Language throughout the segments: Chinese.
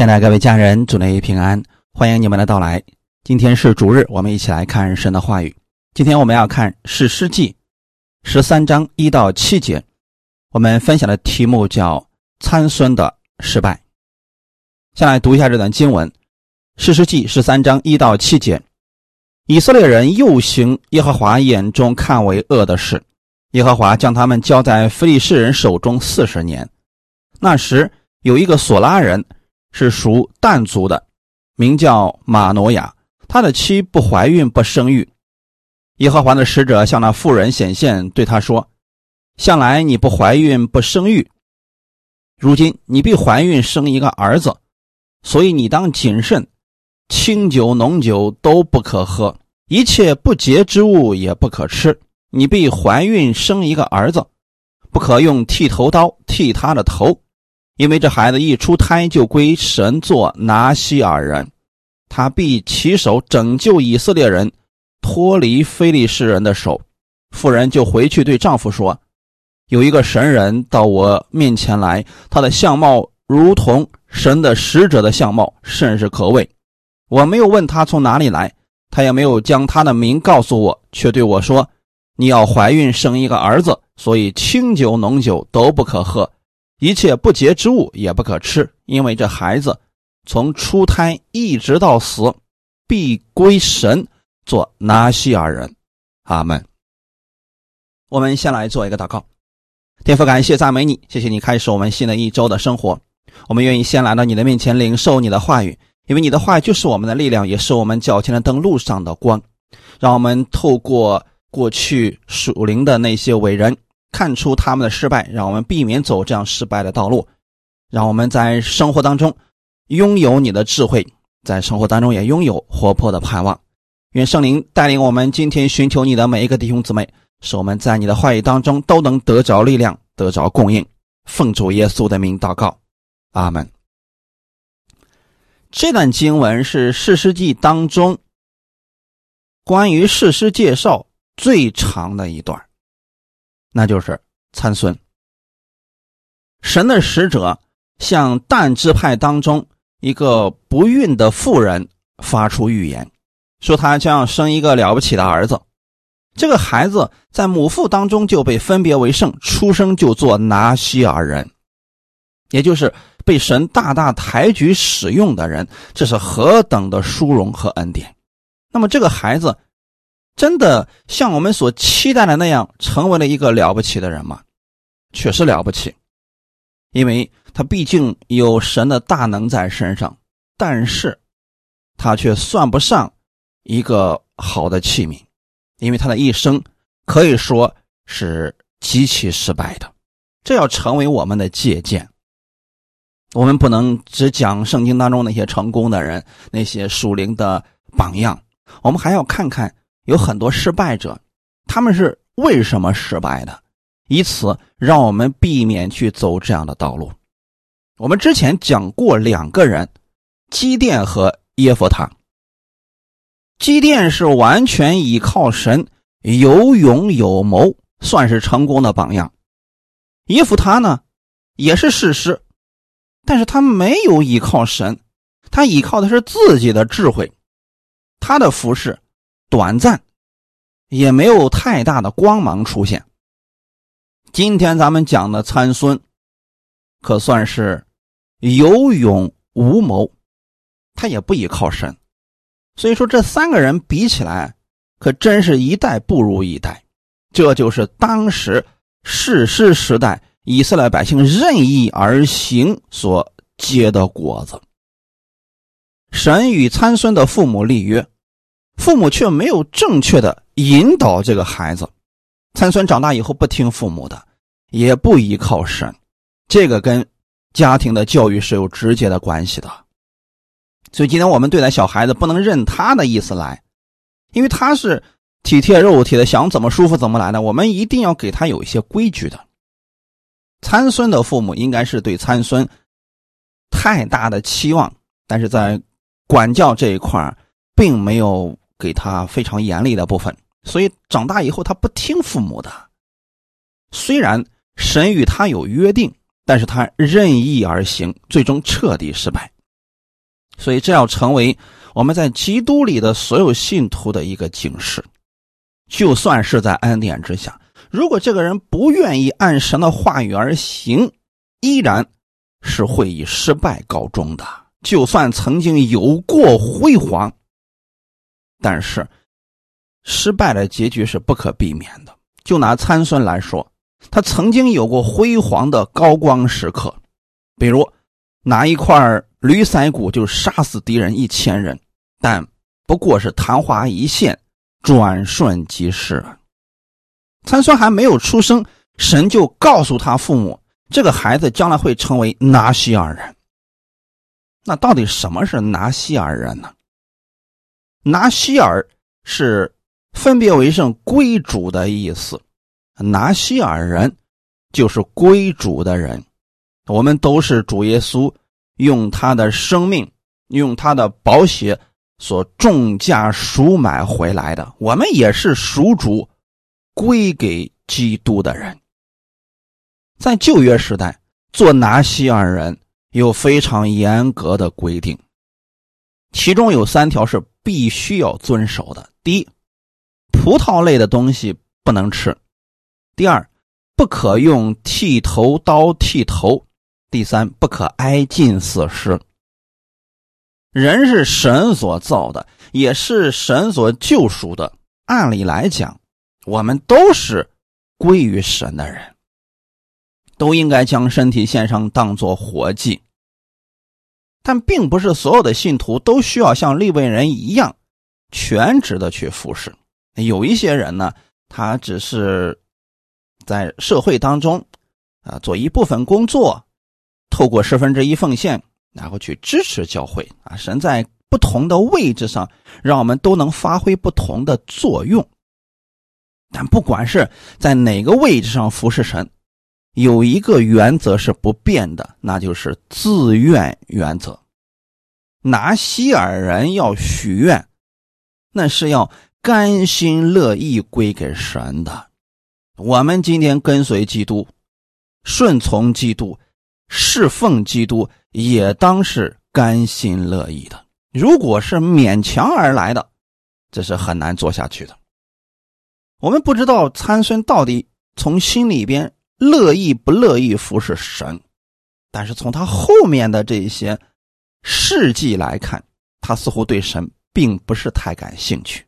亲爱的各位家人，主内平安，欢迎你们的到来。今天是主日，我们一起来看神的话语。今天我们要看《史诗记》十三章一到七节。我们分享的题目叫“参孙的失败”。先来读一下这段经文，《史诗记》十三章一到七节：以色列人又行耶和华眼中看为恶的事，耶和华将他们交在非利士人手中四十年。那时有一个索拉人。是属但族的，名叫马诺亚。他的妻不怀孕不生育。耶和华的使者向那妇人显现，对他说：“向来你不怀孕不生育，如今你必怀孕生一个儿子，所以你当谨慎，清酒浓酒都不可喝，一切不洁之物也不可吃。你必怀孕生一个儿子，不可用剃头刀剃他的头。”因为这孩子一出胎就归神做拿西尔人，他必起手拯救以色列人脱离非利士人的手。妇人就回去对丈夫说：“有一个神人到我面前来，他的相貌如同神的使者的相貌，甚是可畏。我没有问他从哪里来，他也没有将他的名告诉我，却对我说：你要怀孕生一个儿子，所以清酒浓酒都不可喝。”一切不洁之物也不可吃，因为这孩子从出胎一直到死，必归神做拿西尔人。阿门。我们先来做一个祷告，天父，感谢赞美你，谢谢你开始我们新的一周的生活。我们愿意先来到你的面前领受你的话语，因为你的话语就是我们的力量，也是我们脚前的灯路上的光。让我们透过过去属灵的那些伟人。看出他们的失败，让我们避免走这样失败的道路，让我们在生活当中拥有你的智慧，在生活当中也拥有活泼的盼望。愿圣灵带领我们今天寻求你的每一个弟兄姊妹，使我们在你的话语当中都能得着力量，得着供应。奉主耶稣的名祷告，阿门。这段经文是士师记当中关于士师介绍最长的一段。那就是参孙。神的使者向但支派当中一个不孕的妇人发出预言，说他将要生一个了不起的儿子。这个孩子在母腹当中就被分别为圣，出生就做拿西尔人，也就是被神大大抬举使用的人。这是何等的殊荣和恩典！那么这个孩子。真的像我们所期待的那样，成为了一个了不起的人吗？确实了不起，因为他毕竟有神的大能在身上，但是，他却算不上一个好的器皿，因为他的一生可以说是极其失败的。这要成为我们的借鉴，我们不能只讲圣经当中那些成功的人，那些属灵的榜样，我们还要看看。有很多失败者，他们是为什么失败的？以此让我们避免去走这样的道路。我们之前讲过两个人，基甸和耶弗他。基甸是完全依靠神，有勇有谋，算是成功的榜样。耶弗他呢，也是事实，但是他没有依靠神，他依靠的是自己的智慧，他的服饰。短暂，也没有太大的光芒出现。今天咱们讲的参孙，可算是有勇无谋，他也不依靠神。所以说，这三个人比起来，可真是一代不如一代。这就是当时世师时代以色列百姓任意而行所结的果子。神与参孙的父母立约。父母却没有正确的引导这个孩子，参孙长大以后不听父母的，也不依靠神，这个跟家庭的教育是有直接的关系的。所以今天我们对待小孩子不能认他的意思来，因为他是体贴肉体的，想怎么舒服怎么来的，我们一定要给他有一些规矩的。参孙的父母应该是对参孙太大的期望，但是在管教这一块并没有。给他非常严厉的部分，所以长大以后他不听父母的。虽然神与他有约定，但是他任意而行，最终彻底失败。所以这要成为我们在基督里的所有信徒的一个警示。就算是在恩典之下，如果这个人不愿意按神的话语而行，依然是会以失败告终的。就算曾经有过辉煌，但是失败的结局是不可避免的。就拿参孙来说，他曾经有过辉煌的高光时刻，比如拿一块驴腮骨就杀死敌人一千人，但不过是昙花一现。转瞬即逝。参孙还没有出生，神就告诉他父母，这个孩子将来会成为拿西尔人。那到底什么是拿西尔人呢？拿西尔是分别为圣归主的意思，拿西尔人就是归主的人。我们都是主耶稣用他的生命，用他的宝血。所重价赎买回来的，我们也是属主归给基督的人。在旧约时代，做拿西尔人有非常严格的规定，其中有三条是必须要遵守的：第一，葡萄类的东西不能吃；第二，不可用剃头刀剃头；第三，不可挨近死尸。人是神所造的，也是神所救赎的。按理来讲，我们都是归于神的人，都应该将身体献上，当做活祭。但并不是所有的信徒都需要像立位人一样全职的去服侍。有一些人呢，他只是在社会当中啊做一部分工作，透过十分之一奉献。然后去支持教会啊！神在不同的位置上，让我们都能发挥不同的作用。但不管是在哪个位置上服侍神，有一个原则是不变的，那就是自愿原则。拿西尔人要许愿，那是要甘心乐意归给神的。我们今天跟随基督，顺从基督。侍奉基督也当是甘心乐意的。如果是勉强而来的，这是很难做下去的。我们不知道参孙到底从心里边乐意不乐意服侍神，但是从他后面的这些事迹来看，他似乎对神并不是太感兴趣。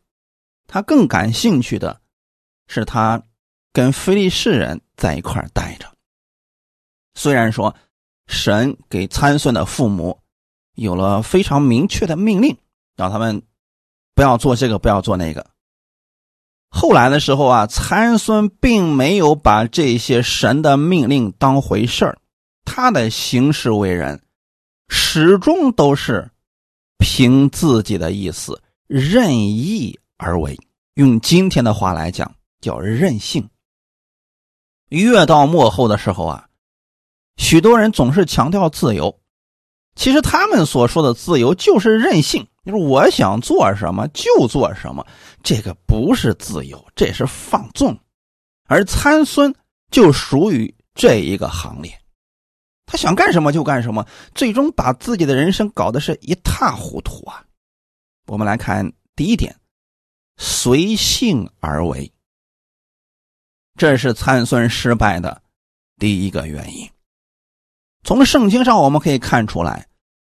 他更感兴趣的是他跟非利士人在一块待着。虽然说。神给参孙的父母有了非常明确的命令，让他们不要做这个，不要做那个。后来的时候啊，参孙并没有把这些神的命令当回事儿，他的行事为人始终都是凭自己的意思任意而为。用今天的话来讲，叫任性。越到幕后的时候啊。许多人总是强调自由，其实他们所说的自由就是任性，就是我想做什么就做什么，这个不是自由，这是放纵。而参孙就属于这一个行列，他想干什么就干什么，最终把自己的人生搞得是一塌糊涂啊！我们来看第一点，随性而为，这是参孙失败的第一个原因。从圣经上我们可以看出来，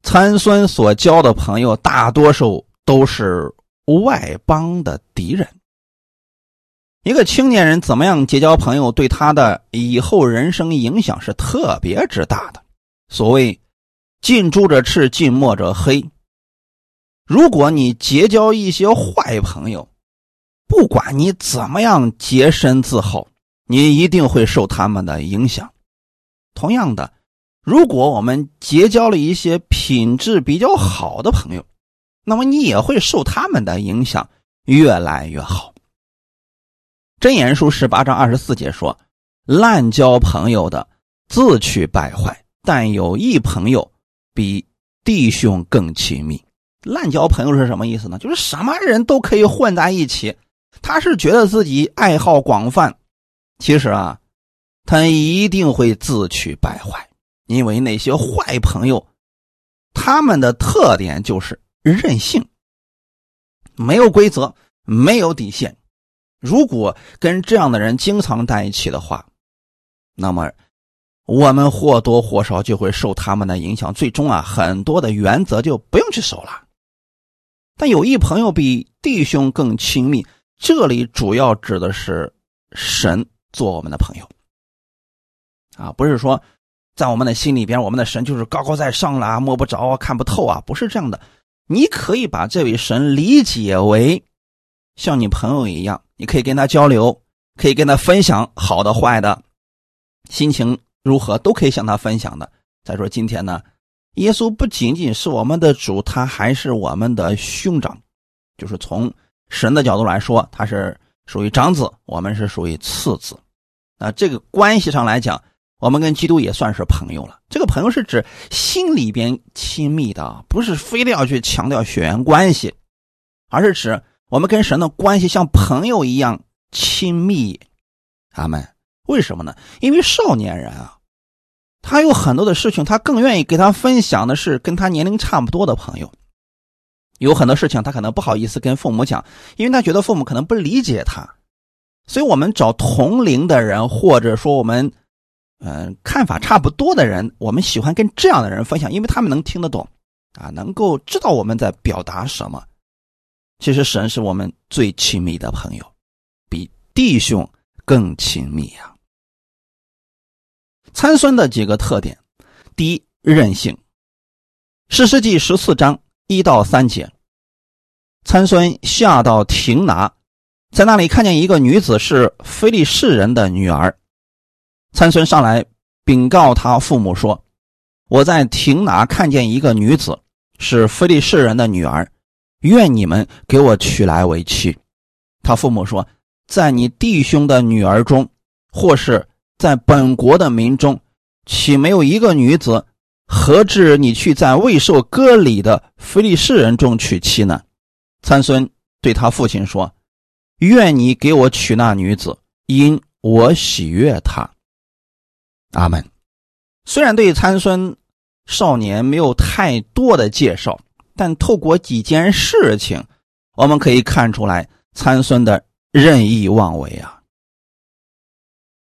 参孙所交的朋友大多数都是外邦的敌人。一个青年人怎么样结交朋友，对他的以后人生影响是特别之大的。所谓“近朱者赤，近墨者黑”。如果你结交一些坏朋友，不管你怎么样洁身自好，你一定会受他们的影响。同样的。如果我们结交了一些品质比较好的朋友，那么你也会受他们的影响越来越好。真言书十八章二十四节说：“滥交朋友的自取败坏，但有一朋友比弟兄更亲密。”滥交朋友是什么意思呢？就是什么人都可以混在一起，他是觉得自己爱好广泛，其实啊，他一定会自取败坏。因为那些坏朋友，他们的特点就是任性，没有规则，没有底线。如果跟这样的人经常在一起的话，那么我们或多或少就会受他们的影响，最终啊，很多的原则就不用去守了。但有一朋友比弟兄更亲密，这里主要指的是神做我们的朋友啊，不是说。在我们的心里边，我们的神就是高高在上了，摸不着、看不透啊，不是这样的。你可以把这位神理解为像你朋友一样，你可以跟他交流，可以跟他分享好的、坏的，心情如何都可以向他分享的。再说今天呢，耶稣不仅仅是我们的主，他还是我们的兄长，就是从神的角度来说，他是属于长子，我们是属于次子。那这个关系上来讲。我们跟基督也算是朋友了。这个朋友是指心里边亲密的，不是非得要去强调血缘关系，而是指我们跟神的关系像朋友一样亲密。阿门。为什么呢？因为少年人啊，他有很多的事情，他更愿意给他分享的是跟他年龄差不多的朋友。有很多事情他可能不好意思跟父母讲，因为他觉得父母可能不理解他。所以我们找同龄的人，或者说我们。嗯，看法差不多的人，我们喜欢跟这样的人分享，因为他们能听得懂，啊，能够知道我们在表达什么。其实神是我们最亲密的朋友，比弟兄更亲密呀。参孙的几个特点：第一，任性。诗世纪十四章一到三节，参孙下到亭拿，在那里看见一个女子是非利士人的女儿。参孙上来禀告他父母说：“我在亭拿看见一个女子，是非利士人的女儿，愿你们给我娶来为妻。”他父母说：“在你弟兄的女儿中，或是在本国的民中，岂没有一个女子？何至你去在未受割礼的非利士人中娶妻呢？”参孙对他父亲说：“愿你给我娶那女子，因我喜悦她。”阿门。虽然对参孙少年没有太多的介绍，但透过几件事情，我们可以看出来参孙的任意妄为啊。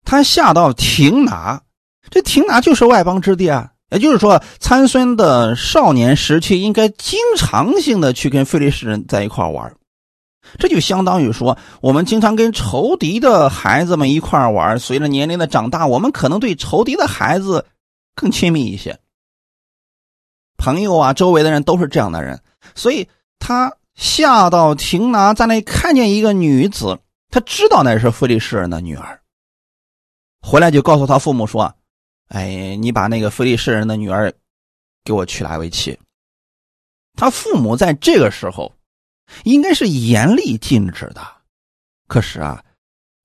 他下到亭拿，这亭拿就是外邦之地啊。也就是说，参孙的少年时期应该经常性的去跟菲利士人在一块玩。这就相当于说，我们经常跟仇敌的孩子们一块玩，随着年龄的长大，我们可能对仇敌的孩子更亲密一些。朋友啊，周围的人都是这样的人，所以他下到亭拿，在那看见一个女子，他知道那是菲利士人的女儿，回来就告诉他父母说：“哎，你把那个菲利士人的女儿给我娶来为妻。”他父母在这个时候。应该是严厉禁止的，可是啊，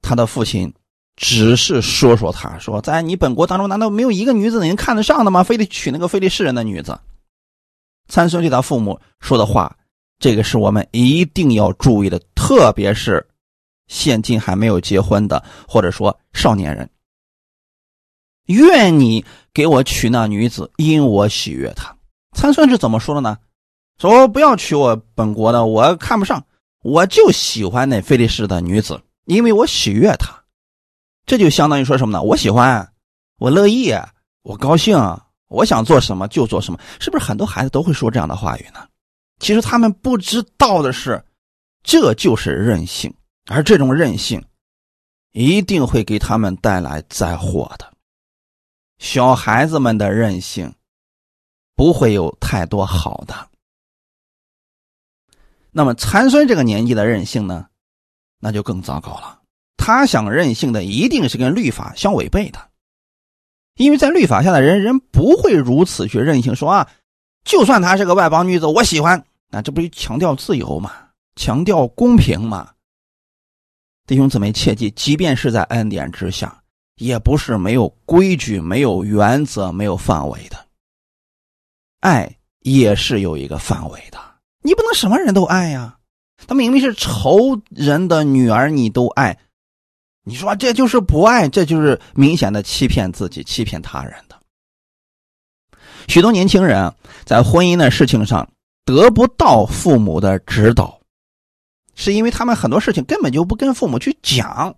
他的父亲只是说说，他说，在你本国当中，难道没有一个女子能看得上的吗？非得娶那个非利士人的女子？参孙对他父母说的话，这个是我们一定要注意的，特别是现今还没有结婚的，或者说少年人。愿你给我娶那女子，因我喜悦她。参孙是怎么说的呢？说不要娶我本国的，我看不上，我就喜欢那菲利士的女子，因为我喜悦她。这就相当于说什么呢？我喜欢，我乐意，我高兴，我想做什么就做什么。是不是很多孩子都会说这样的话语呢？其实他们不知道的是，这就是任性，而这种任性一定会给他们带来灾祸的。小孩子们的任性不会有太多好的。那么参孙这个年纪的任性呢，那就更糟糕了。他想任性的一定是跟律法相违背的，因为在律法下的人人不会如此去任性。说啊，就算她是个外邦女子，我喜欢，那这不是强调自由吗？强调公平吗？弟兄姊妹切记，即便是在恩典之下，也不是没有规矩、没有原则、没有范围的。爱也是有一个范围的。你不能什么人都爱呀！他明明是仇人的女儿，你都爱，你说这就是不爱，这就是明显的欺骗自己、欺骗他人的。许多年轻人在婚姻的事情上得不到父母的指导，是因为他们很多事情根本就不跟父母去讲，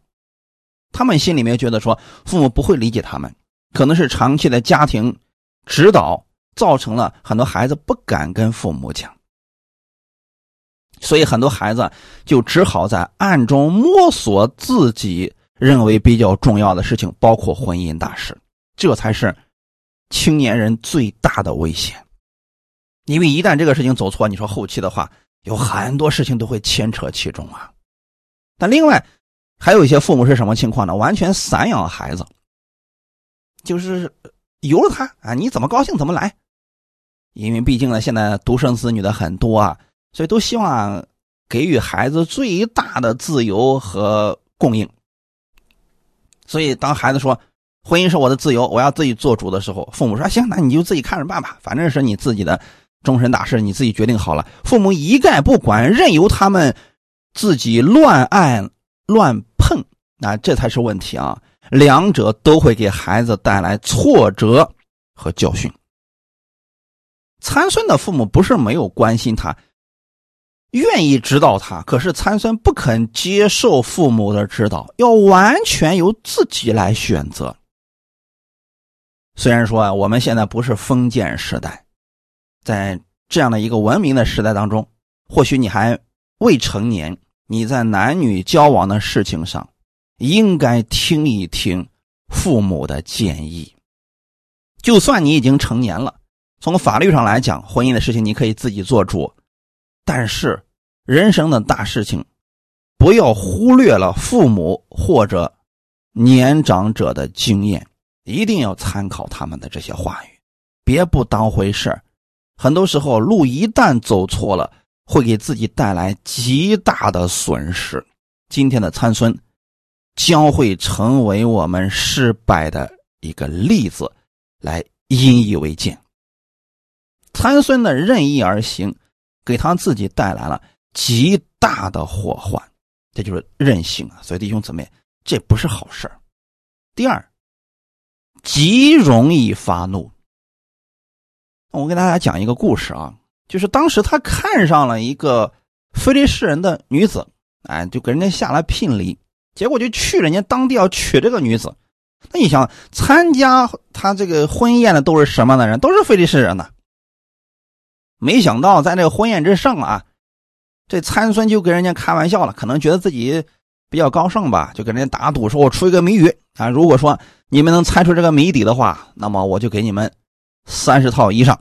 他们心里面觉得说父母不会理解他们，可能是长期的家庭指导造成了很多孩子不敢跟父母讲。所以很多孩子就只好在暗中摸索自己认为比较重要的事情，包括婚姻大事。这才是青年人最大的危险。因为一旦这个事情走错，你说后期的话，有很多事情都会牵扯其中啊。但另外还有一些父母是什么情况呢？完全散养孩子，就是由了他啊，你怎么高兴怎么来。因为毕竟呢，现在独生子女的很多啊。所以都希望给予孩子最大的自由和供应。所以当孩子说婚姻是我的自由，我要自己做主的时候，父母说行，那你就自己看着办吧，反正是你自己的终身大事，你自己决定好了。父母一概不管，任由他们自己乱按乱碰，那这才是问题啊！两者都会给孩子带来挫折和教训。参孙的父母不是没有关心他。愿意指导他，可是参孙不肯接受父母的指导，要完全由自己来选择。虽然说啊，我们现在不是封建时代，在这样的一个文明的时代当中，或许你还未成年，你在男女交往的事情上，应该听一听父母的建议。就算你已经成年了，从法律上来讲，婚姻的事情你可以自己做主，但是。人生的大事情，不要忽略了父母或者年长者的经验，一定要参考他们的这些话语，别不当回事很多时候，路一旦走错了，会给自己带来极大的损失。今天的参孙将会成为我们失败的一个例子，来引以为鉴。参孙的任意而行，给他自己带来了。极大的祸患，这就是任性啊！所以弟兄姊妹，这不是好事第二，极容易发怒。我给大家讲一个故事啊，就是当时他看上了一个非利士人的女子，哎，就给人家下了聘礼，结果就去人家当地要娶这个女子。那你想，参加他这个婚宴的都是什么样的人？都是非利士人呢。没想到在这个婚宴之上啊。这参孙就跟人家开玩笑了，可能觉得自己比较高尚吧，就跟人家打赌说：“我出一个谜语啊，如果说你们能猜出这个谜底的话，那么我就给你们三十套衣裳。”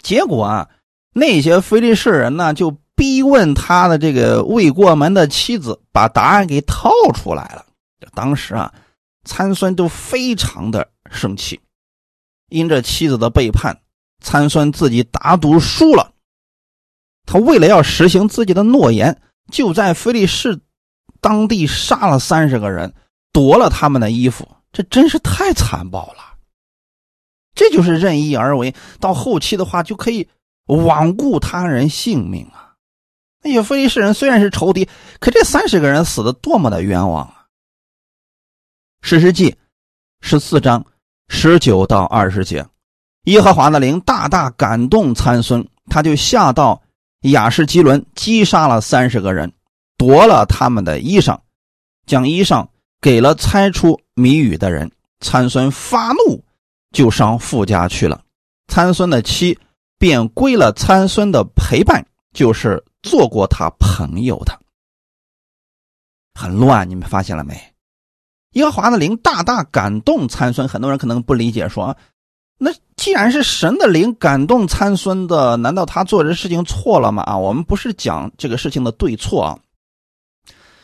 结果啊，那些非利士人呢，就逼问他的这个未过门的妻子，把答案给套出来了。当时啊，参孙都非常的生气，因着妻子的背叛，参孙自己打赌输了。他为了要实行自己的诺言，就在菲利士当地杀了三十个人，夺了他们的衣服，这真是太残暴了。这就是任意而为，到后期的话就可以罔顾他人性命啊！那些菲利士人虽然是仇敌，可这三十个人死的多么的冤枉啊！史诗记十四章十九到二十节，耶和华的灵大大感动参孙，他就下到。亚士基伦击杀了三十个人，夺了他们的衣裳，将衣裳给了猜出谜语的人。参孙发怒，就上富家去了。参孙的妻便归了参孙的陪伴，就是做过他朋友的。很乱，你们发现了没？耶和华的灵大大感动参孙。很多人可能不理解，说。那既然是神的灵感动参孙的，难道他做这事情错了吗？啊，我们不是讲这个事情的对错啊。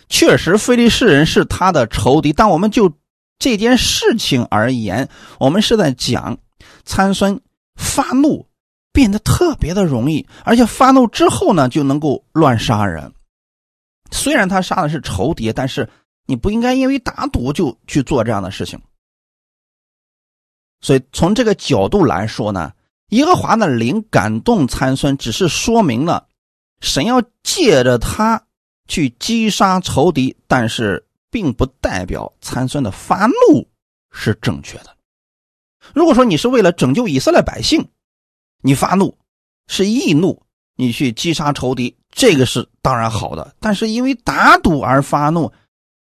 确实，非利士人是他的仇敌，但我们就这件事情而言，我们是在讲参孙发怒变得特别的容易，而且发怒之后呢，就能够乱杀人。虽然他杀的是仇敌，但是你不应该因为打赌就去做这样的事情。所以从这个角度来说呢，耶和华的灵感动参孙，只是说明了神要借着他去击杀仇敌，但是并不代表参孙的发怒是正确的。如果说你是为了拯救以色列百姓，你发怒是易怒，你去击杀仇敌，这个是当然好的。但是因为打赌而发怒，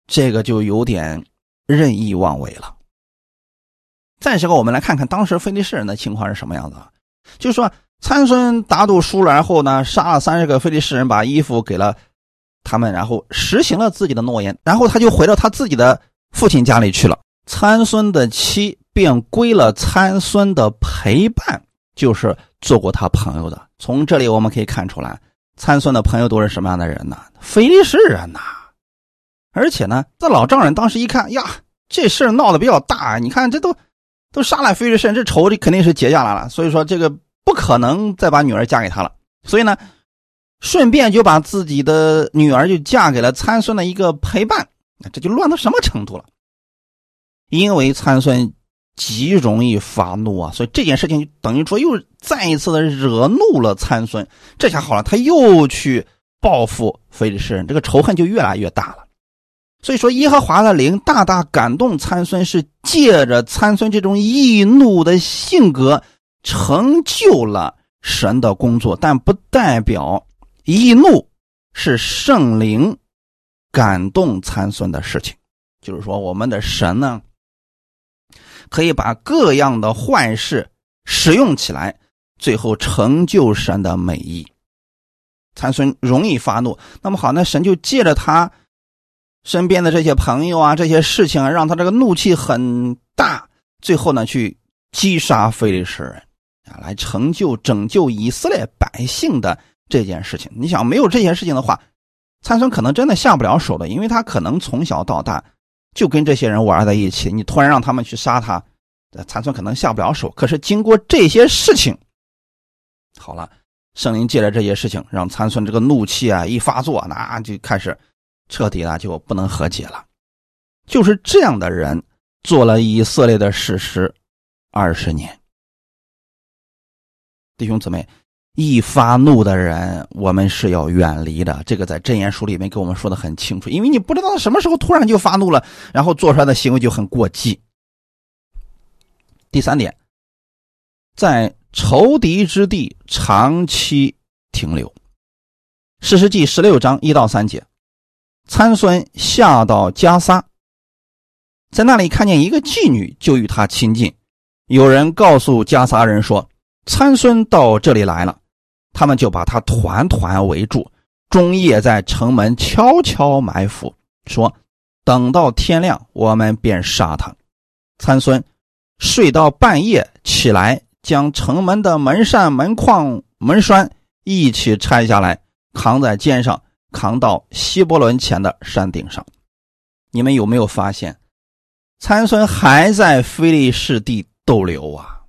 这个就有点任意妄为了。再时个，我们来看看当时菲利士人的情况是什么样子啊？就是说，参孙打赌输了，然后呢，杀了三十个菲利士人，把衣服给了他们，然后实行了自己的诺言，然后他就回到他自己的父亲家里去了。参孙的妻便归了参孙的陪伴，就是做过他朋友的。从这里我们可以看出来，参孙的朋友都是什么样的人呢？菲利士人呐！而且呢，这老丈人当时一看呀，这事闹得比较大，你看这都。都杀了菲利士人，这仇这肯定是结下来了。所以说这个不可能再把女儿嫁给他了。所以呢，顺便就把自己的女儿就嫁给了参孙的一个陪伴。这就乱到什么程度了？因为参孙极容易发怒啊，所以这件事情就等于说又再一次的惹怒了参孙。这下好了，他又去报复菲利士人，这个仇恨就越来越大了。所以说，耶和华的灵大大感动参孙，是借着参孙这种易怒的性格，成就了神的工作。但不代表易怒是圣灵感动参孙的事情。就是说，我们的神呢，可以把各样的坏事使用起来，最后成就神的美意。参孙容易发怒，那么好，那神就借着他。身边的这些朋友啊，这些事情啊，让他这个怒气很大，最后呢，去击杀非利士人啊，来成就拯救以色列百姓的这件事情。你想，没有这些事情的话，参孙可能真的下不了手的，因为他可能从小到大就跟这些人玩在一起。你突然让他们去杀他，参孙可能下不了手。可是经过这些事情，好了，圣灵借着这些事情，让参孙这个怒气啊一发作，那就开始。彻底了就不能和解了，就是这样的人做了以色列的史实二十年。弟兄姊妹，一发怒的人，我们是要远离的。这个在箴言书里面给我们说的很清楚，因为你不知道什么时候突然就发怒了，然后做出来的行为就很过激。第三点，在仇敌之地长期停留。史诗记十六章一到三节。参孙下到加撒，在那里看见一个妓女，就与他亲近。有人告诉加撒人说：“参孙到这里来了。”他们就把他团团围住，中夜在城门悄悄埋伏，说：“等到天亮，我们便杀他。”参孙睡到半夜，起来将城门的门扇、门框、门栓一起拆下来，扛在肩上。扛到希伯伦前的山顶上，你们有没有发现，参孙还在非利士地逗留啊？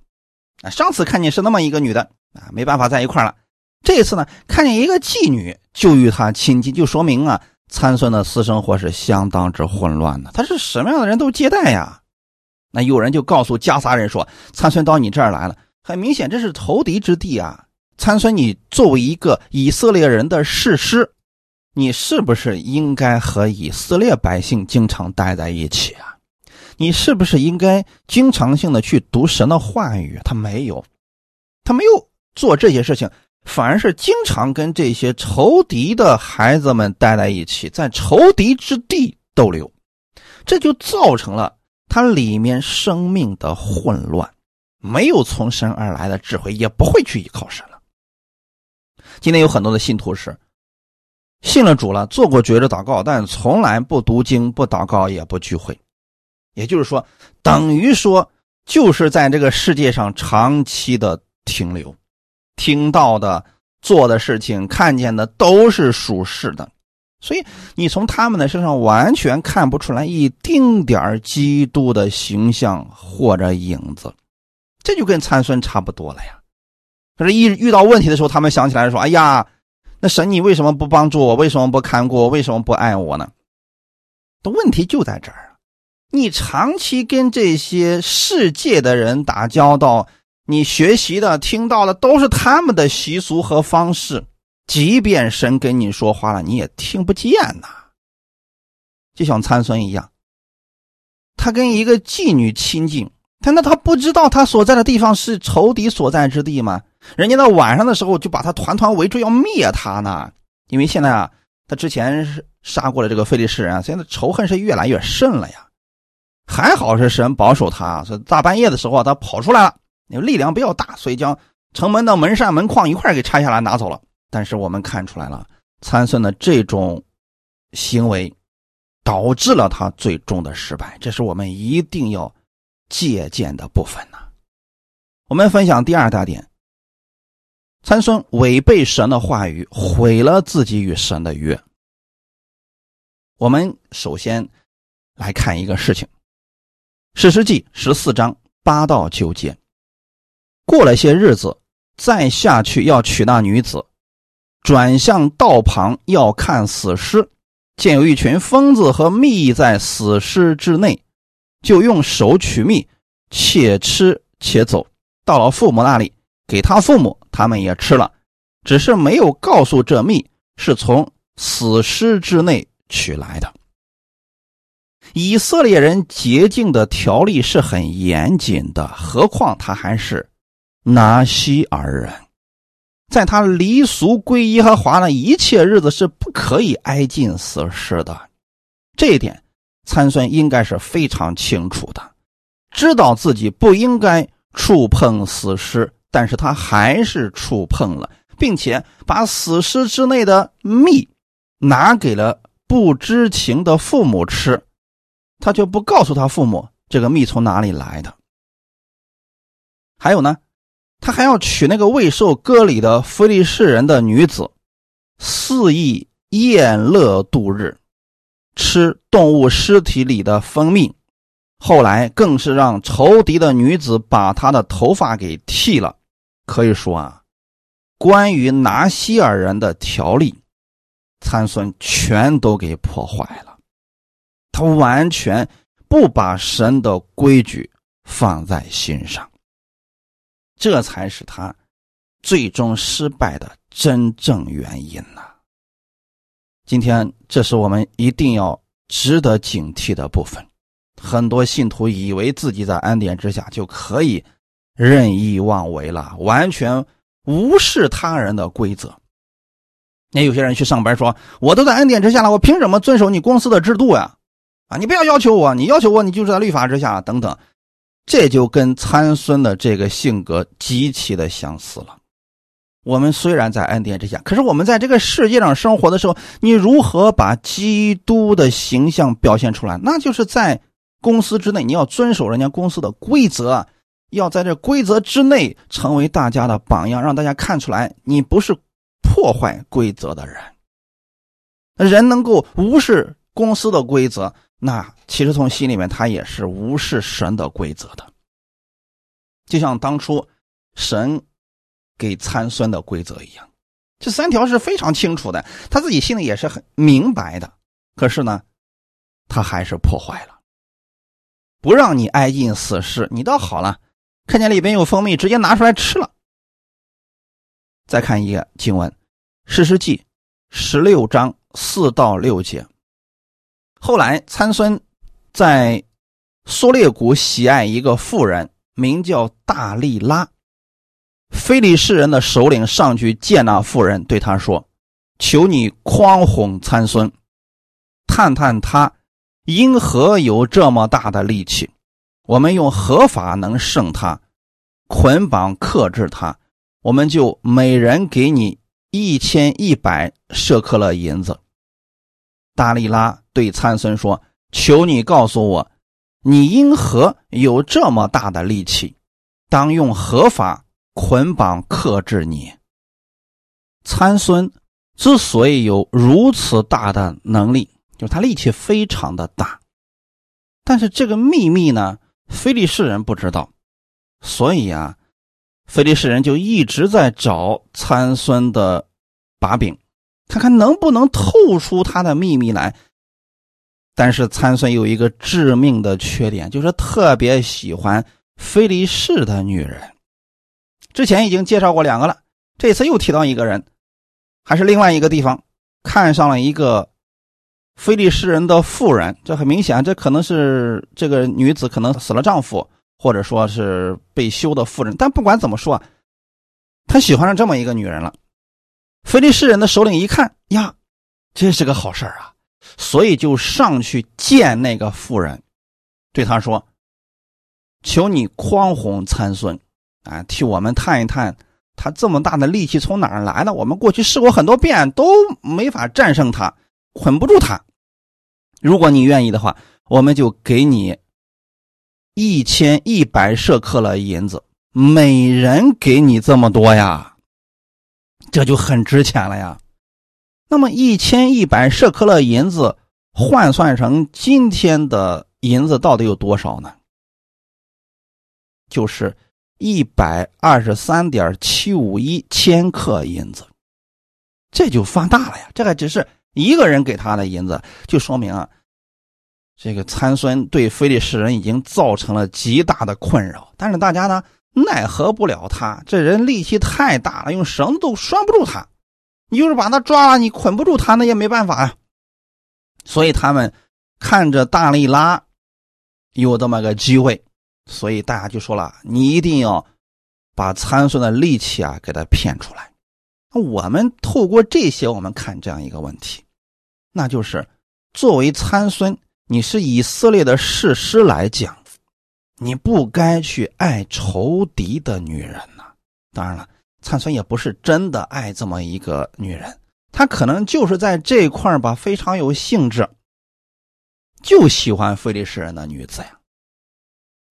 啊，上次看见是那么一个女的啊，没办法在一块了。这次呢，看见一个妓女就与他亲近，就说明啊，参孙的私生活是相当之混乱的。他是什么样的人都接待呀？那有人就告诉加撒人说，参孙到你这儿来了，很明显这是投敌之地啊。参孙，你作为一个以色列人的士师。你是不是应该和以色列百姓经常待在一起啊？你是不是应该经常性的去读神的话语？他没有，他没有做这些事情，反而是经常跟这些仇敌的孩子们待在一起，在仇敌之地逗留，这就造成了他里面生命的混乱，没有从神而来的智慧，也不会去依靠神了。今天有很多的信徒是。信了主了，做过绝志祷告，但从来不读经、不祷告、也不聚会。也就是说，等于说就是在这个世界上长期的停留，听到的、做的事情、看见的都是属实的，所以你从他们的身上完全看不出来一丁点基督的形象或者影子。这就跟参孙差不多了呀。可是，一遇到问题的时候，他们想起来说：“哎呀。”那神，你为什么不帮助我？为什么不看顾我？为什么不爱我呢？的问题就在这儿你长期跟这些世界的人打交道，你学习的、听到的都是他们的习俗和方式。即便神跟你说话了，你也听不见呐。就像参孙一样，他跟一个妓女亲近，但那他不知道他所在的地方是仇敌所在之地吗？人家到晚上的时候就把他团团围住要灭他呢。因为现在啊，他之前是杀过了这个非利士人，现在仇恨是越来越甚了呀。还好是神保守他，所以大半夜的时候啊他跑出来了，那力量比较大，所以将城门的门扇门框一块给拆下来拿走了。但是我们看出来了，参孙的这种行为导致了他最终的失败，这是我们一定要。借鉴的部分呢？我们分享第二大点：参孙违背神的话语，毁了自己与神的约。我们首先来看一个事情，《史诗记》十四章八到九节。过了些日子，再下去要娶那女子，转向道旁要看死尸，见有一群疯子和蜜在死尸之内。就用手取蜜，且吃且走，到了父母那里，给他父母，他们也吃了，只是没有告诉这蜜是从死尸之内取来的。以色列人洁净的条例是很严谨的，何况他还是拿西尔人，在他离俗归耶和华的一切日子是不可以挨近死尸的，这一点。参孙应该是非常清楚的，知道自己不应该触碰死尸，但是他还是触碰了，并且把死尸之内的蜜拿给了不知情的父母吃，他就不告诉他父母这个蜜从哪里来的。还有呢，他还要娶那个未受割礼的非利士人的女子，肆意宴乐度日。吃动物尸体里的蜂蜜，后来更是让仇敌的女子把他的头发给剃了。可以说啊，关于拿西尔人的条例，参孙全都给破坏了。他完全不把神的规矩放在心上，这才是他最终失败的真正原因呐。今天，这是我们一定要值得警惕的部分。很多信徒以为自己在恩典之下就可以任意妄为了，完全无视他人的规则。那有些人去上班说：“我都在恩典之下了，我凭什么遵守你公司的制度呀？”啊，你不要要求我，你要求我，你就是在律法之下等等。这就跟参孙的这个性格极其的相似了。我们虽然在恩典之下，可是我们在这个世界上生活的时候，你如何把基督的形象表现出来？那就是在公司之内，你要遵守人家公司的规则，要在这规则之内成为大家的榜样，让大家看出来你不是破坏规则的人。人能够无视公司的规则，那其实从心里面他也是无视神的规则的。就像当初神。给参孙的规则一样，这三条是非常清楚的，他自己心里也是很明白的。可是呢，他还是破坏了，不让你挨近死尸。你倒好了，看见里边有蜂蜜，直接拿出来吃了。再看一个经文，《诗诗记》十六章四到六节。后来参孙在苏列谷喜爱一个妇人，名叫大利拉。非利士人的首领上去见那妇人，对他说：“求你匡哄参孙，探探他因何有这么大的力气？我们用合法能胜他，捆绑克制他，我们就每人给你一千一百舍克勒银子。”大利拉对参孙说：“求你告诉我，你因何有这么大的力气？当用合法。”捆绑克制你，参孙之所以有如此大的能力，就是他力气非常的大。但是这个秘密呢，菲利士人不知道，所以啊，菲利士人就一直在找参孙的把柄，看看能不能透出他的秘密来。但是参孙有一个致命的缺点，就是特别喜欢菲利士的女人。之前已经介绍过两个了，这次又提到一个人，还是另外一个地方看上了一个菲利士人的妇人。这很明显，这可能是这个女子可能死了丈夫，或者说是被休的妇人。但不管怎么说，他喜欢上这么一个女人了。菲利士人的首领一看呀，这是个好事啊，所以就上去见那个妇人，对他说：“求你匡宏参孙，啊，替我们探一探，他这么大的力气从哪儿来的？我们过去试过很多遍，都没法战胜他，捆不住他。如果你愿意的话，我们就给你一千一百舍克勒银子，每人给你这么多呀。”这就很值钱了呀。那么一千一百舍克勒银子换算成今天的银子到底有多少呢？就是一百二十三点七五一千克银子，这就放大了呀。这还只是一个人给他的银子，就说明啊，这个参孙对非利士人已经造成了极大的困扰。但是大家呢？奈何不了他，这人力气太大了，用绳子都拴不住他。你就是把他抓了，你捆不住他，那也没办法呀。所以他们看着大力拉有这么个机会，所以大家就说了：你一定要把参孙的力气啊给他骗出来。我们透过这些，我们看这样一个问题，那就是作为参孙，你是以色列的士师来讲。你不该去爱仇敌的女人呐！当然了，参孙也不是真的爱这么一个女人，他可能就是在这块吧非常有兴致，就喜欢菲利士人的女子呀。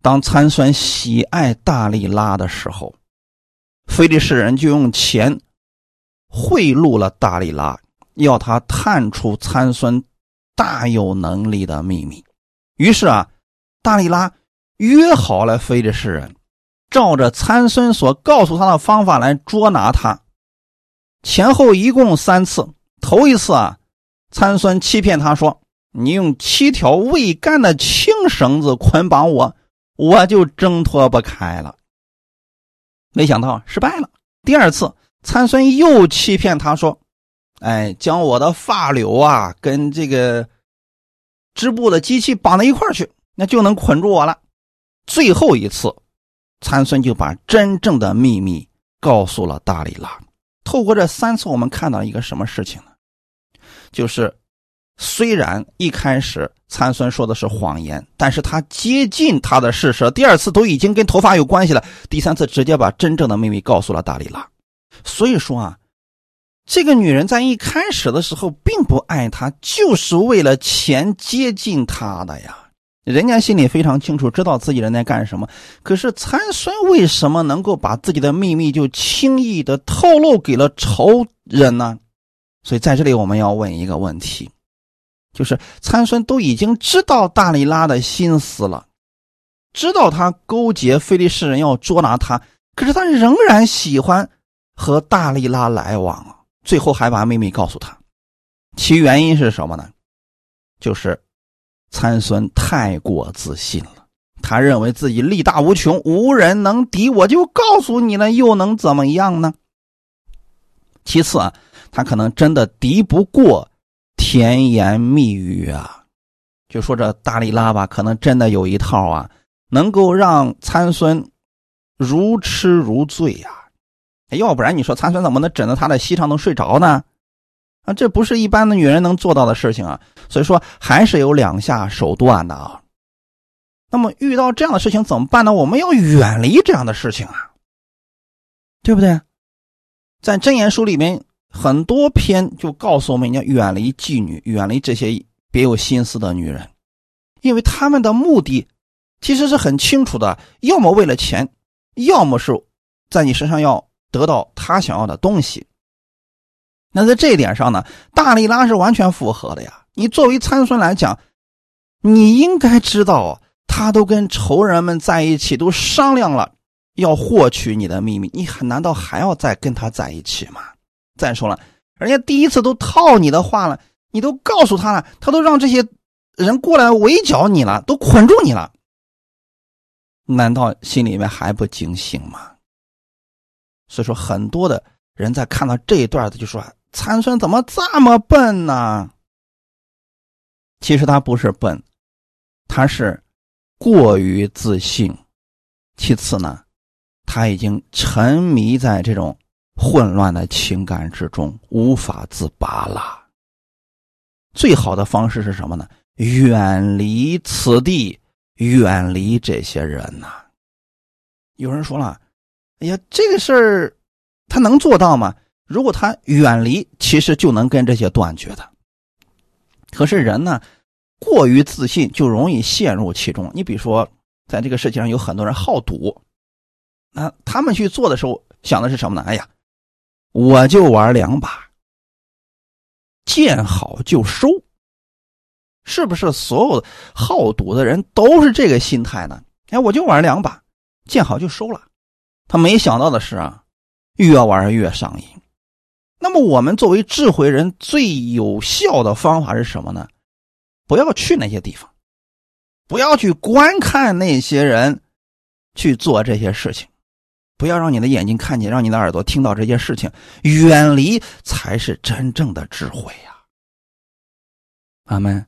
当参孙喜爱大力拉的时候，菲利士人就用钱贿赂了大力拉，要他探出参孙大有能力的秘密。于是啊，大力拉。约好了，菲利士人照着参孙所告诉他的方法来捉拿他。前后一共三次。头一次啊，参孙欺骗他说：“你用七条未干的青绳子捆绑我，我就挣脱不开了。”没想到失败了。第二次，参孙又欺骗他说：“哎，将我的发柳啊跟这个织布的机器绑在一块去，那就能捆住我了。”最后一次，参孙就把真正的秘密告诉了大力拉。透过这三次，我们看到一个什么事情呢？就是虽然一开始参孙说的是谎言，但是他接近他的事实。第二次都已经跟头发有关系了，第三次直接把真正的秘密告诉了大力拉。所以说啊，这个女人在一开始的时候并不爱他，就是为了钱接近他的呀。人家心里非常清楚，知道自己人在干什么。可是参孙为什么能够把自己的秘密就轻易的透露给了仇人呢？所以在这里我们要问一个问题，就是参孙都已经知道大力拉的心思了，知道他勾结非利士人要捉拿他，可是他仍然喜欢和大力拉来往，最后还把秘密告诉他，其原因是什么呢？就是。参孙太过自信了，他认为自己力大无穷，无人能敌。我就告诉你了，又能怎么样呢？其次啊，他可能真的敌不过甜言蜜语啊。就说这大力拉吧，可能真的有一套啊，能够让参孙如痴如醉呀。要不然你说参孙怎么能枕着他的膝上能睡着呢？啊，这不是一般的女人能做到的事情啊！所以说，还是有两下手段的啊。那么遇到这样的事情怎么办呢？我们要远离这样的事情啊，对不对？在真言书里面，很多篇就告诉我们要远离妓女，远离这些别有心思的女人，因为他们的目的其实是很清楚的：要么为了钱，要么是在你身上要得到他想要的东西。那在这一点上呢，大力拉是完全符合的呀。你作为参孙来讲，你应该知道，他都跟仇人们在一起，都商量了要获取你的秘密，你还难道还要再跟他在一起吗？再说了，人家第一次都套你的话了，你都告诉他了，他都让这些人过来围剿你了，都捆住你了，难道心里面还不警醒吗？所以说，很多的人在看到这一段的就说。参孙怎么这么笨呢？其实他不是笨，他是过于自信，其次呢，他已经沉迷在这种混乱的情感之中，无法自拔了。最好的方式是什么呢？远离此地，远离这些人呐。有人说了：“哎呀，这个事儿他能做到吗？如果他远离，其实就能跟这些断绝的。可是人呢，过于自信就容易陷入其中。你比如说，在这个世界上有很多人好赌，那他们去做的时候想的是什么呢？哎呀，我就玩两把。”见好就收，是不是所有好赌的人都是这个心态呢？哎，我就玩两把，见好就收了。他没想到的是啊，越玩越上瘾。那么我们作为智慧人，最有效的方法是什么呢？不要去那些地方，不要去观看那些人去做这些事情。不要让你的眼睛看见，让你的耳朵听到这些事情，远离才是真正的智慧呀。阿门。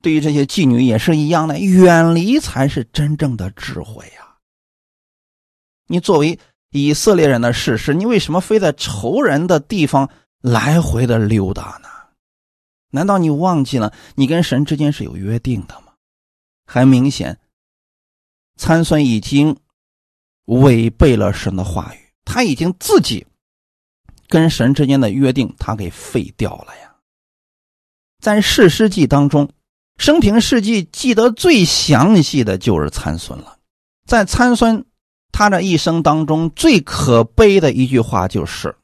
对于这些妓女也是一样的，远离才是真正的智慧呀。你作为以色列人的事实，你为什么非在仇人的地方来回的溜达呢？难道你忘记了你跟神之间是有约定的吗？很明显，参孙已经。违背了神的话语，他已经自己跟神之间的约定，他给废掉了呀。在史诗记当中，生平事迹记得最详细的就是参孙了。在参孙他的一生当中，最可悲的一句话就是《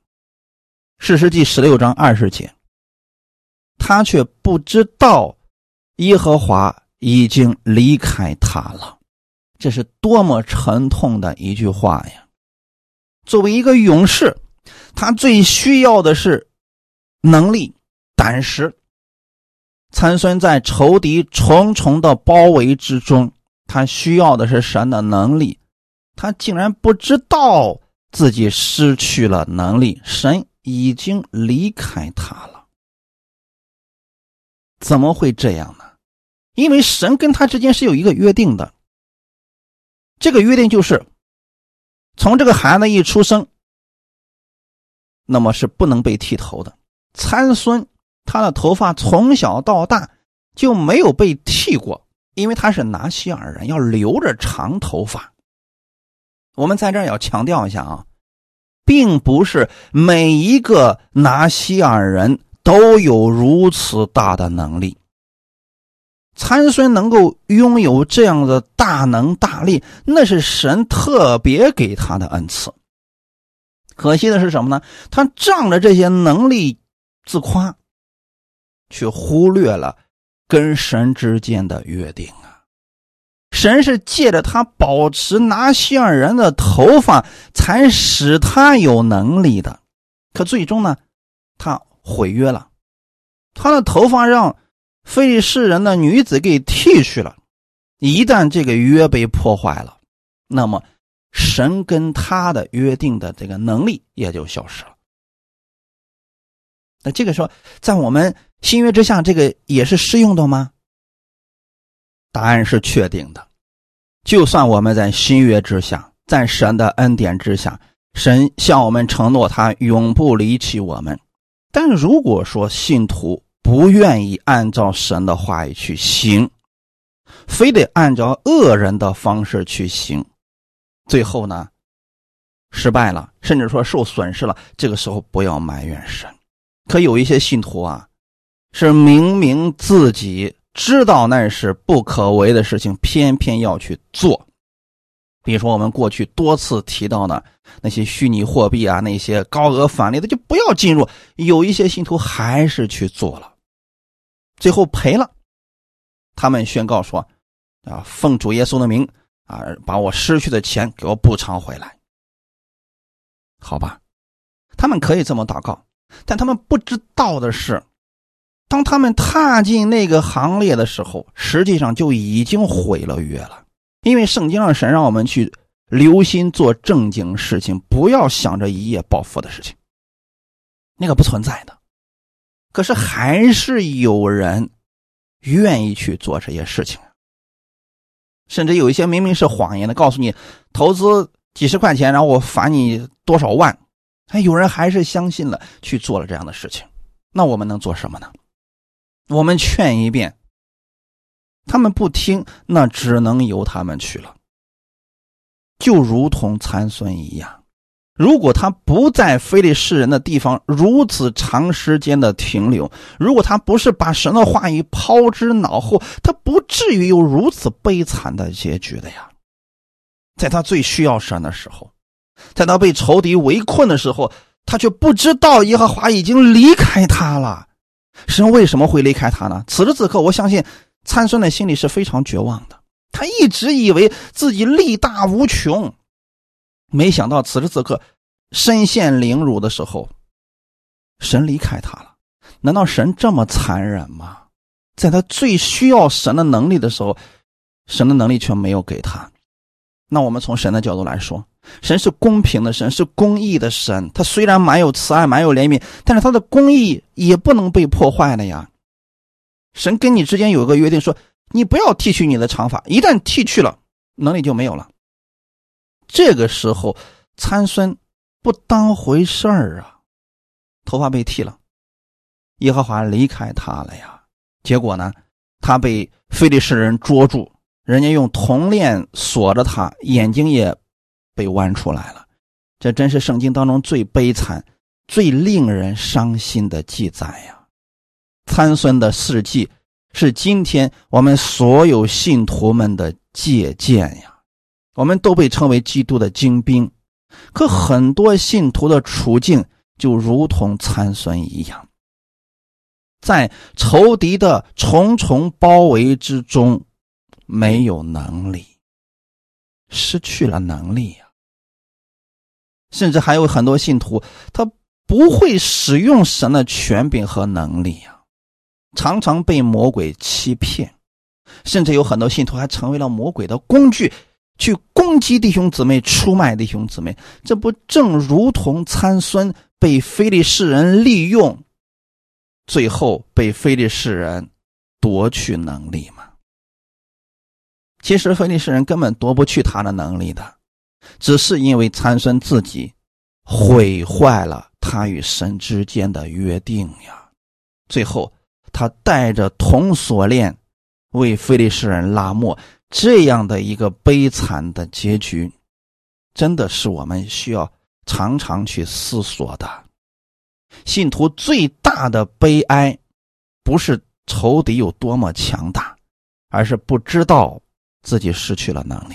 史诗记》十六章二十节，他却不知道耶和华已经离开他了。这是多么沉痛的一句话呀！作为一个勇士，他最需要的是能力、胆识。参孙在仇敌重重的包围之中，他需要的是神的能力。他竟然不知道自己失去了能力，神已经离开他了。怎么会这样呢？因为神跟他之间是有一个约定的。这个约定就是，从这个孩子一出生，那么是不能被剃头的。参孙他的头发从小到大就没有被剃过，因为他是拿西尔人，要留着长头发。我们在这儿要强调一下啊，并不是每一个拿西尔人都有如此大的能力。参孙能够拥有这样的大能大力，那是神特别给他的恩赐。可惜的是什么呢？他仗着这些能力自夸，却忽略了跟神之间的约定啊！神是借着他保持拿西尔人的头发，才使他有能力的。可最终呢，他毁约了，他的头发让。非利士人的女子给剃去了，一旦这个约被破坏了，那么神跟他的约定的这个能力也就消失了。那这个说，在我们新约之下，这个也是适用的吗？答案是确定的。就算我们在新约之下，在神的恩典之下，神向我们承诺他永不离弃我们，但如果说信徒，不愿意按照神的话语去行，非得按照恶人的方式去行，最后呢，失败了，甚至说受损失了。这个时候不要埋怨神。可有一些信徒啊，是明明自己知道那是不可为的事情，偏偏要去做。比如说我们过去多次提到的那些虚拟货币啊，那些高额返利的，就不要进入。有一些信徒还是去做了。最后赔了，他们宣告说：“啊，奉主耶稣的名啊，把我失去的钱给我补偿回来。”好吧，他们可以这么祷告，但他们不知道的是，当他们踏进那个行列的时候，实际上就已经毁了约了。因为圣经上神让我们去留心做正经事情，不要想着一夜暴富的事情，那个不存在的。可是还是有人愿意去做这些事情。甚至有一些明明是谎言的，告诉你投资几十块钱，然后我返你多少万，哎，有人还是相信了，去做了这样的事情。那我们能做什么呢？我们劝一遍，他们不听，那只能由他们去了。就如同参孙一样，如果他不在非利士人的地方如此长时间的停留，如果他不是把神的话语抛之脑后，他不至于有如此悲惨的结局的呀。在他最需要神的时候，在他被仇敌围困的时候。他却不知道耶和华已经离开他了，神为什么会离开他呢？此时此刻，我相信参孙的心里是非常绝望的。他一直以为自己力大无穷，没想到此时此刻身陷囹圄的时候，神离开他了。难道神这么残忍吗？在他最需要神的能力的时候，神的能力却没有给他。那我们从神的角度来说。神是公平的神，是公义的神。他虽然蛮有慈爱，蛮有怜悯，但是他的公义也不能被破坏的呀。神跟你之间有个约定，说你不要剃去你的长发，一旦剃去了，能力就没有了。这个时候，参孙不当回事儿啊，头发被剃了，耶和华离开他了呀。结果呢，他被非利士人捉住，人家用铜链锁着他，眼睛也。被剜出来了，这真是圣经当中最悲惨、最令人伤心的记载呀！参孙的事迹是今天我们所有信徒们的借鉴呀。我们都被称为基督的精兵，可很多信徒的处境就如同参孙一样，在仇敌的重重包围之中，没有能力，失去了能力呀。甚至还有很多信徒，他不会使用神的权柄和能力呀，常常被魔鬼欺骗，甚至有很多信徒还成为了魔鬼的工具，去攻击弟兄姊妹、出卖弟兄姊妹。这不正如同参孙被非利士人利用，最后被非利士人夺去能力吗？其实非利士人根本夺不去他的能力的。只是因为参孙自己毁坏了他与神之间的约定呀，最后他带着铜锁链为非利士人拉磨，这样的一个悲惨的结局，真的是我们需要常常去思索的。信徒最大的悲哀，不是仇敌有多么强大，而是不知道自己失去了能力。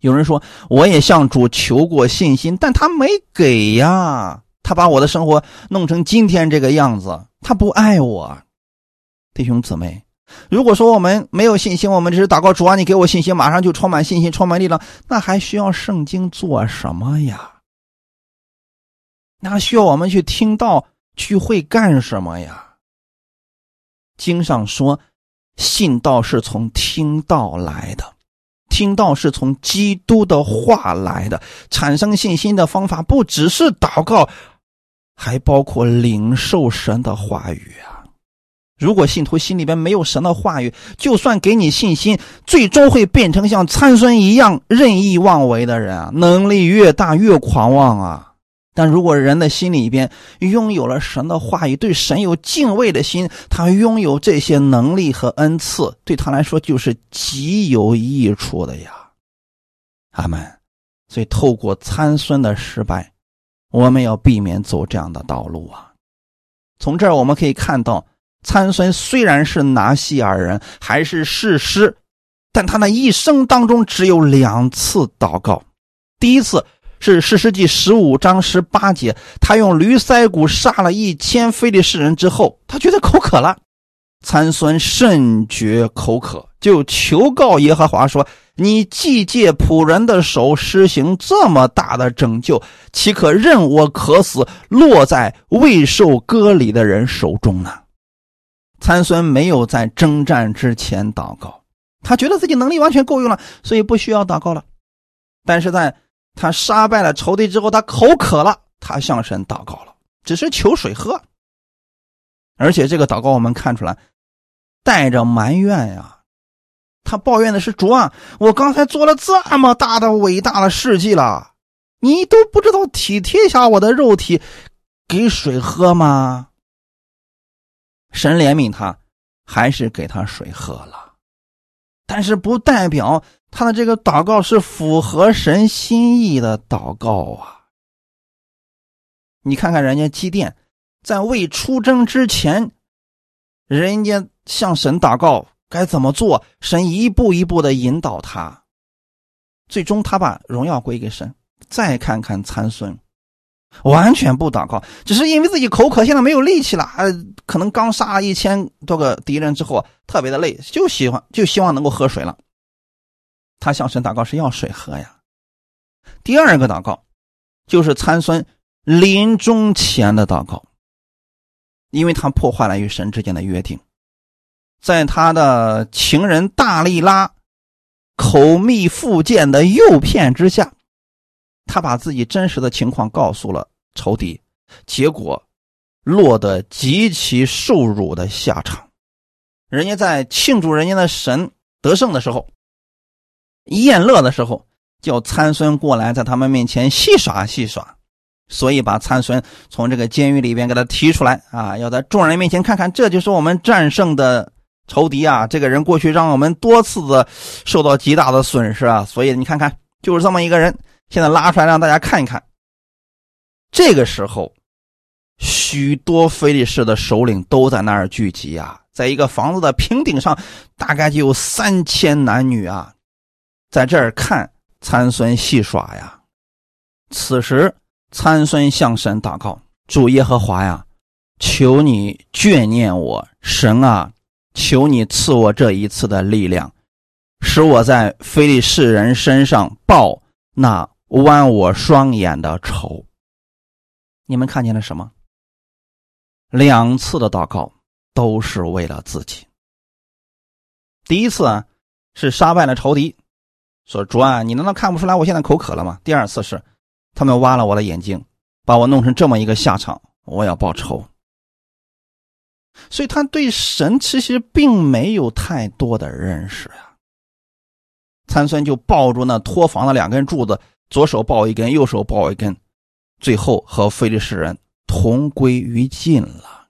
有人说，我也向主求过信心，但他没给呀。他把我的生活弄成今天这个样子，他不爱我。弟兄姊妹，如果说我们没有信心，我们只是祷告主啊，你给我信心，马上就充满信心，充满力量，那还需要圣经做什么呀？那需要我们去听到聚会干什么呀？经上说，信道是从听道来的。听道是从基督的话来的，产生信心的方法不只是祷告，还包括领受神的话语啊！如果信徒心里边没有神的话语，就算给你信心，最终会变成像参孙一样任意妄为的人啊！能力越大越狂妄啊！但如果人的心里边拥有了神的话语，对神有敬畏的心，他拥有这些能力和恩赐，对他来说就是极有益处的呀。阿门。所以，透过参孙的失败，我们要避免走这样的道路啊。从这儿我们可以看到，参孙虽然是拿西尔人，还是士师，但他那一生当中只有两次祷告，第一次。是史诗记十五章十八节，他用驴腮骨杀了一千非利士人之后，他觉得口渴了。参孙甚觉口渴，就求告耶和华说：“你既借仆人的手施行这么大的拯救，岂可任我渴死，落在未受割礼的人手中呢？”参孙没有在征战之前祷告，他觉得自己能力完全够用了，所以不需要祷告了。但是在他杀败了仇敌之后，他口渴了，他向神祷告了，只是求水喝。而且这个祷告我们看出来，带着埋怨呀，他抱怨的是主啊，我刚才做了这么大的伟大的事迹了，你都不知道体贴一下我的肉体，给水喝吗？神怜悯他，还是给他水喝了，但是不代表他的这个祷告是符合神心意的祷告啊。你看看人家基甸，在未出征之前，人家向神祷告。该怎么做？神一步一步的引导他，最终他把荣耀归给神。再看看参孙，完全不祷告，只是因为自己口渴，现在没有力气了。呃，可能刚杀了一千多个敌人之后，特别的累，就喜欢就希望能够喝水了。他向神祷告是要水喝呀。第二个祷告，就是参孙临终前的祷告，因为他破坏了与神之间的约定。在他的情人大力拉口蜜腹剑的诱骗之下，他把自己真实的情况告诉了仇敌，结果落得极其受辱的下场。人家在庆祝人家的神得胜的时候，宴乐的时候，叫参孙过来，在他们面前戏耍戏耍，所以把参孙从这个监狱里边给他提出来啊，要在众人面前看看，这就是我们战胜的。仇敌啊，这个人过去让我们多次的受到极大的损失啊，所以你看看，就是这么一个人，现在拉出来让大家看一看。这个时候，许多非利士的首领都在那儿聚集啊，在一个房子的平顶上，大概就有三千男女啊，在这儿看参孙戏耍呀。此时，参孙向神祷告：“主耶和华呀，求你眷念我，神啊！”求你赐我这一次的力量，使我在非利士人身上报那剜我双眼的仇。你们看见了什么？两次的祷告都是为了自己。第一次啊，是杀败了仇敌，说主啊，你难道看不出来我现在口渴了吗？第二次是，他们挖了我的眼睛，把我弄成这么一个下场，我要报仇。所以他对神其实并没有太多的认识呀。参孙就抱住那托房的两根柱子，左手抱一根，右手抱一根，最后和非利士人同归于尽了。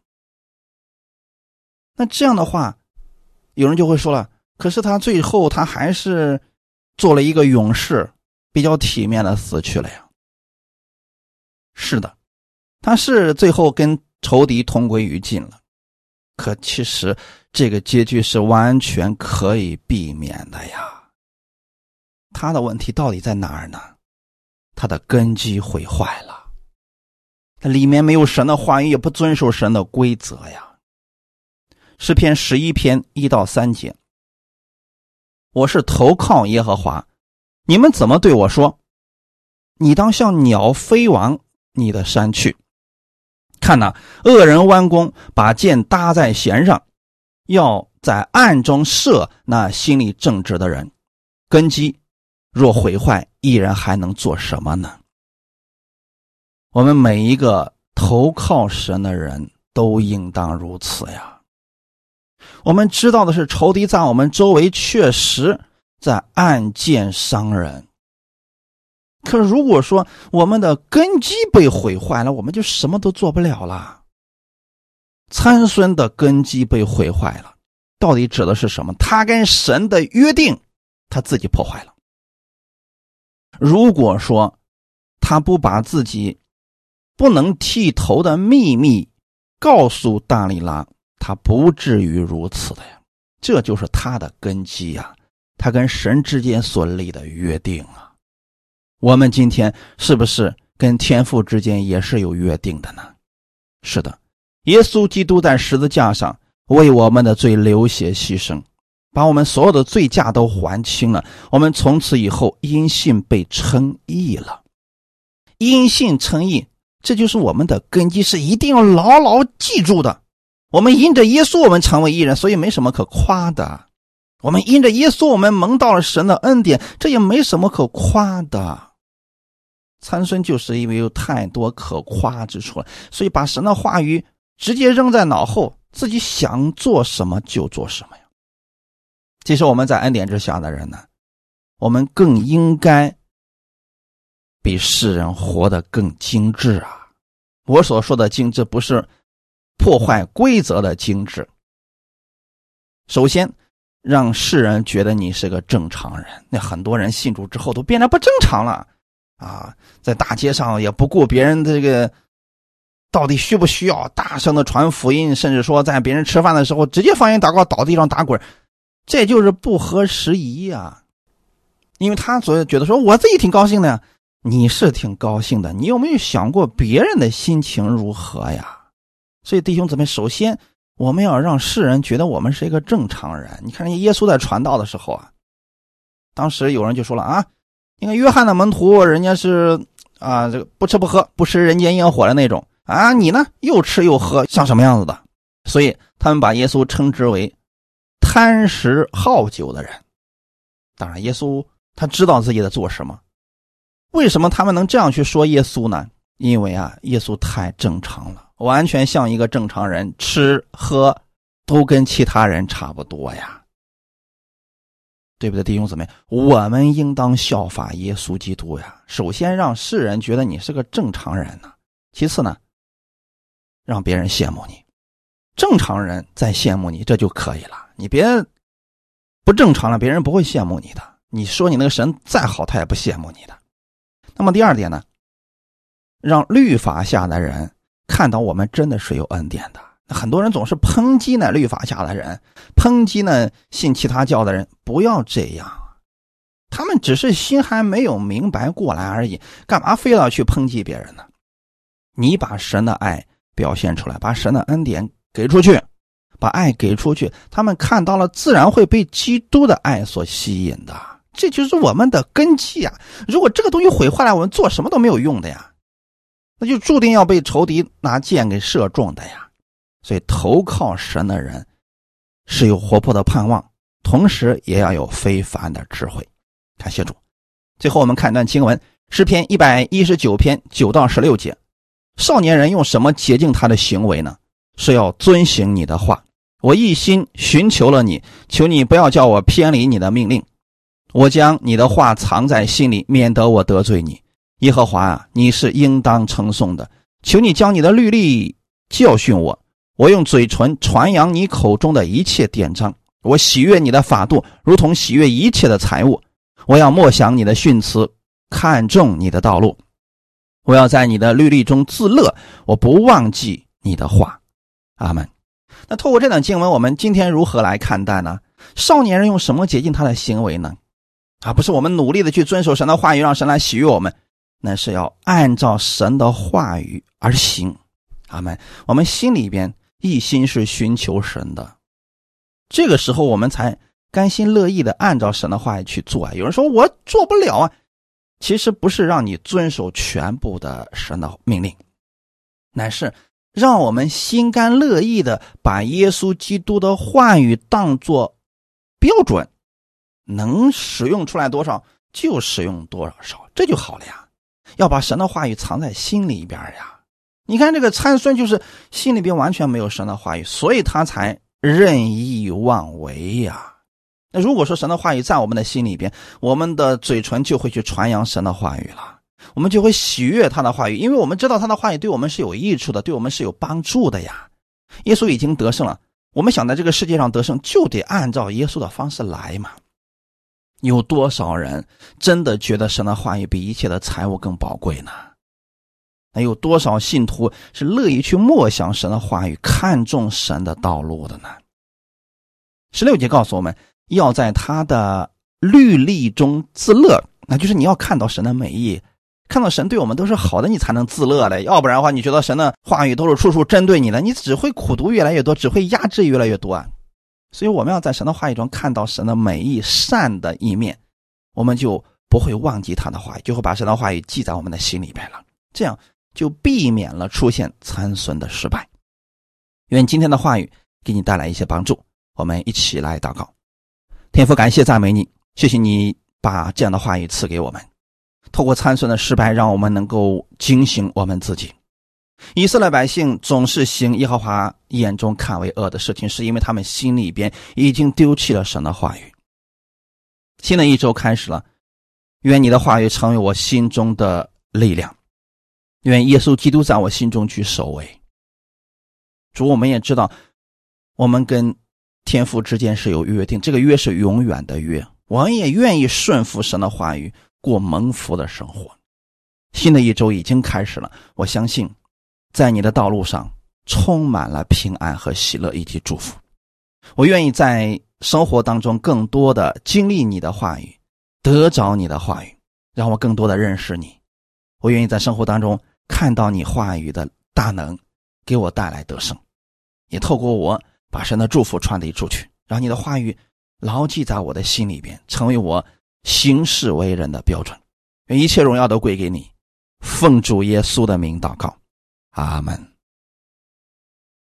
那这样的话，有人就会说了：可是他最后他还是做了一个勇士，比较体面的死去了呀。是的，他是最后跟仇敌同归于尽了。可其实，这个结局是完全可以避免的呀。他的问题到底在哪儿呢？他的根基毁坏了，他里面没有神的话语，也不遵守神的规则呀。诗篇十一篇一到三节，我是投靠耶和华，你们怎么对我说？你当像鸟飞往你的山去。看呐，恶人弯弓，把箭搭在弦上，要在暗中射那心里正直的人。根基若毁坏，一人还能做什么呢？我们每一个投靠神的人都应当如此呀。我们知道的是，仇敌在我们周围确实在暗箭伤人。可如果说我们的根基被毁坏了，我们就什么都做不了了。参孙的根基被毁坏了，到底指的是什么？他跟神的约定，他自己破坏了。如果说他不把自己不能剃头的秘密告诉大力拉，他不至于如此的呀。这就是他的根基呀，他跟神之间所立的约定啊。我们今天是不是跟天父之间也是有约定的呢？是的，耶稣基督在十字架上为我们的罪流血牺牲，把我们所有的罪驾都还清了。我们从此以后因信被称义了，因信称义，这就是我们的根基，是一定要牢牢记住的。我们因着耶稣，我们成为义人，所以没什么可夸的。我们因着耶稣，我们蒙到了神的恩典，这也没什么可夸的。参孙就是因为有太多可夸之处了，所以把神的话语直接扔在脑后，自己想做什么就做什么呀。其实我们在恩典之下的人呢，我们更应该比世人活得更精致啊！我所说的精致，不是破坏规则的精致。首先，让世人觉得你是个正常人。那很多人信主之后都变得不正常了啊，在大街上也不顾别人的这个到底需不需要，大声的传福音，甚至说在别人吃饭的时候直接放言祷告，倒地上打滚。这就是不合时宜呀，因为他所觉得说我自己挺高兴的呀，你是挺高兴的，你有没有想过别人的心情如何呀？所以弟兄姊妹，首先我们要让世人觉得我们是一个正常人。你看人家耶稣在传道的时候啊，当时有人就说了啊，你看约翰的门徒，人家是啊这个不吃不喝，不食人间烟火的那种啊，你呢又吃又喝，像什么样子的？所以他们把耶稣称之为。贪食好酒的人，当然，耶稣他知道自己在做什么。为什么他们能这样去说耶稣呢？因为啊，耶稣太正常了，完全像一个正常人，吃喝都跟其他人差不多呀，对不对，弟兄姊妹？我们应当效法耶稣基督呀。首先让世人觉得你是个正常人呢，其次呢，让别人羡慕你，正常人再羡慕你，这就可以了。你别不正常了，别人不会羡慕你的。你说你那个神再好，他也不羡慕你的。那么第二点呢，让律法下的人看到我们真的是有恩典的。很多人总是抨击那律法下的人，抨击呢信其他教的人，不要这样。他们只是心还没有明白过来而已，干嘛非要去抨击别人呢？你把神的爱表现出来，把神的恩典给出去。把爱给出去，他们看到了，自然会被基督的爱所吸引的。这就是我们的根基啊！如果这个东西毁坏了，我们做什么都没有用的呀，那就注定要被仇敌拿箭给射中的呀。所以，投靠神的人是有活泼的盼望，同时也要有非凡的智慧。感谢主。最后，我们看一段经文：诗篇一百一十九篇九到十六节。少年人用什么洁净他的行为呢？是要遵行你的话。我一心寻求了你，求你不要叫我偏离你的命令。我将你的话藏在心里，免得我得罪你。耶和华啊，你是应当称颂的。求你将你的律例教训我，我用嘴唇传扬你口中的一切典章。我喜悦你的法度，如同喜悦一切的财物。我要默想你的训词，看重你的道路。我要在你的律例中自乐，我不忘记你的话。阿门。那透过这段经文，我们今天如何来看待呢？少年人用什么洁净他的行为呢？啊，不是我们努力的去遵守神的话语，让神来喜悦我们，那是要按照神的话语而行。阿门。我们心里边一心是寻求神的，这个时候我们才甘心乐意的按照神的话语去做啊。有人说我做不了啊，其实不是让你遵守全部的神的命令，乃是。让我们心甘乐意的把耶稣基督的话语当做标准，能使用出来多少就使用多少少，这就好了呀。要把神的话语藏在心里边呀。你看这个参孙就是心里边完全没有神的话语，所以他才任意妄为呀。那如果说神的话语在我们的心里边，我们的嘴唇就会去传扬神的话语了。我们就会喜悦他的话语，因为我们知道他的话语对我们是有益处的，对我们是有帮助的呀。耶稣已经得胜了，我们想在这个世界上得胜，就得按照耶稣的方式来嘛。有多少人真的觉得神的话语比一切的财物更宝贵呢？那有多少信徒是乐意去默想神的话语、看重神的道路的呢？十六节告诉我们要在他的律例中自乐，那就是你要看到神的美意。看到神对我们都是好的，你才能自乐的。要不然的话，你觉得神的话语都是处处针对你的，你只会苦读越来越多，只会压制越来越多啊。所以我们要在神的话语中看到神的美意、善的一面，我们就不会忘记他的话语，就会把神的话语记在我们的心里边了。这样就避免了出现参孙的失败。愿今天的话语给你带来一些帮助。我们一起来祷告，天父，感谢赞美你，谢谢你把这样的话语赐给我们。透过参孙的失败，让我们能够警醒我们自己，以色列百姓总是行耶和华眼中看为恶的事情，是因为他们心里边已经丢弃了神的话语。新的一周开始了，愿你的话语成为我心中的力量，愿耶稣基督在我心中居首位。主，我们也知道，我们跟天父之间是有约定，这个约是永远的约。我们也愿意顺服神的话语，过蒙福的生活。新的一周已经开始了，我相信。在你的道路上充满了平安和喜乐以及祝福。我愿意在生活当中更多的经历你的话语，得着你的话语，让我更多的认识你。我愿意在生活当中看到你话语的大能，给我带来得胜，也透过我把神的祝福传递出去，让你的话语牢记在我的心里边，成为我行事为人的标准。一切荣耀都归给你，奉主耶稣的名祷告。阿门。